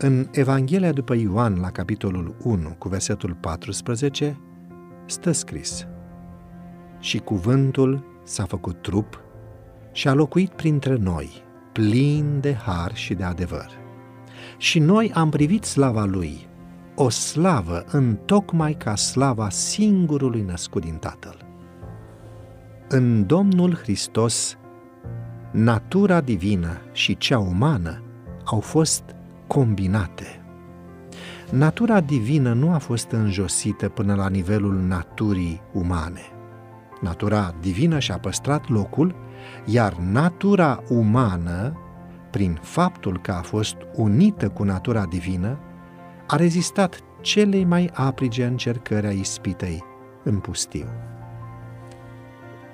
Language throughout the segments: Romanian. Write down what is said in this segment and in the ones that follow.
În Evanghelia după Ioan, la capitolul 1, cu versetul 14, stă scris Și cuvântul s-a făcut trup și a locuit printre noi, plin de har și de adevăr. Și noi am privit slava lui, o slavă întocmai ca slava singurului născut din Tatăl. În Domnul Hristos, natura divină și cea umană au fost combinate. Natura divină nu a fost înjosită până la nivelul naturii umane. Natura divină și-a păstrat locul, iar natura umană, prin faptul că a fost unită cu natura divină, a rezistat celei mai aprige încercări a ispitei în pustiu.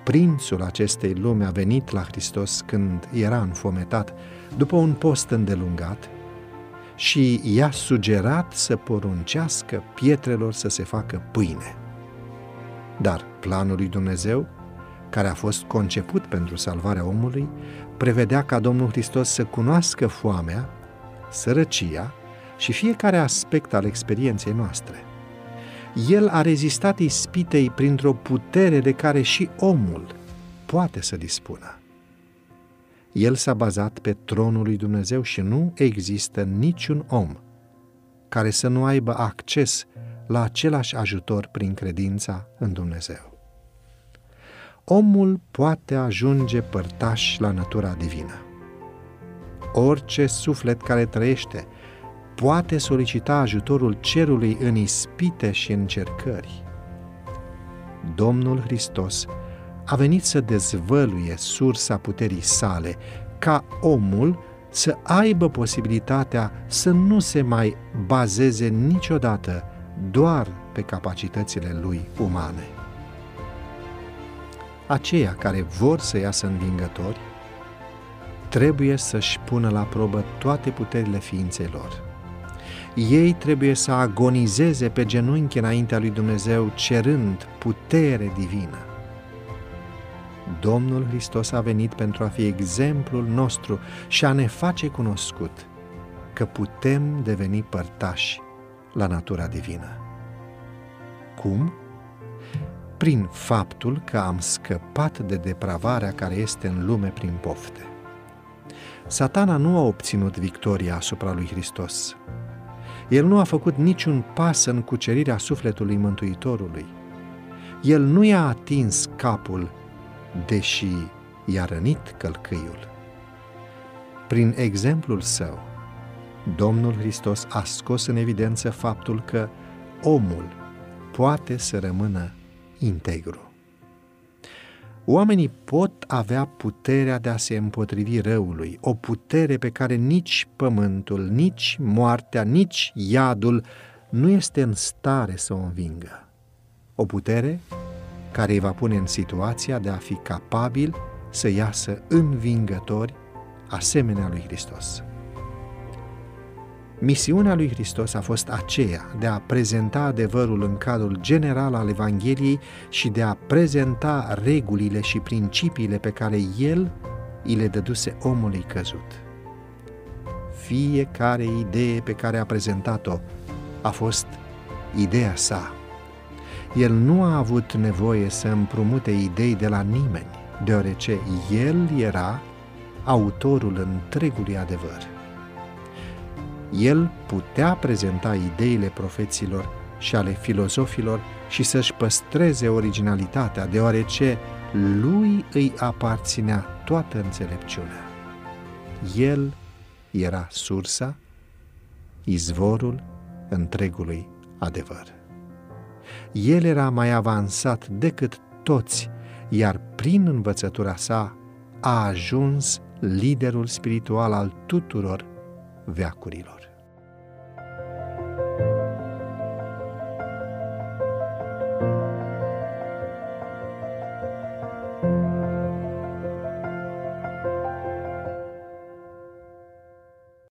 Prințul acestei lumi a venit la Hristos când era înfometat, după un post îndelungat, și i-a sugerat să poruncească pietrelor să se facă pâine. Dar planul lui Dumnezeu, care a fost conceput pentru salvarea omului, prevedea ca Domnul Hristos să cunoască foamea, sărăcia și fiecare aspect al experienței noastre. El a rezistat ispitei printr-o putere de care și omul poate să dispună. El s-a bazat pe tronul lui Dumnezeu și nu există niciun om care să nu aibă acces la același ajutor prin credința în Dumnezeu. Omul poate ajunge părtaș la natura divină. Orice suflet care trăiește poate solicita ajutorul cerului în ispite și încercări. Domnul Hristos a venit să dezvăluie sursa puterii sale, ca omul să aibă posibilitatea să nu se mai bazeze niciodată doar pe capacitățile lui umane. Aceia care vor să iasă învingători trebuie să-și pună la probă toate puterile ființei lor. Ei trebuie să agonizeze pe genunchi înaintea lui Dumnezeu cerând putere divină Domnul Hristos a venit pentru a fi exemplul nostru și a ne face cunoscut că putem deveni părtași la natura divină. Cum? Prin faptul că am scăpat de depravarea care este în lume prin pofte. Satana nu a obținut victoria asupra lui Hristos. El nu a făcut niciun pas în cucerirea sufletului Mântuitorului. El nu i-a atins capul deși i-a rănit călcâiul. Prin exemplul său, Domnul Hristos a scos în evidență faptul că omul poate să rămână integru. Oamenii pot avea puterea de a se împotrivi răului, o putere pe care nici pământul, nici moartea, nici iadul nu este în stare să o învingă. O putere care îi va pune în situația de a fi capabil să iasă învingători asemenea lui Hristos. Misiunea lui Hristos a fost aceea de a prezenta adevărul în cadrul general al Evangheliei și de a prezenta regulile și principiile pe care El îi le dăduse omului căzut. Fiecare idee pe care a prezentat-o a fost ideea sa, el nu a avut nevoie să împrumute idei de la nimeni, deoarece el era autorul întregului adevăr. El putea prezenta ideile profeților și ale filozofilor și să-și păstreze originalitatea, deoarece lui îi aparținea toată înțelepciunea. El era sursa, izvorul întregului adevăr. El era mai avansat decât toți, iar prin învățătura sa a ajuns liderul spiritual al tuturor veacurilor.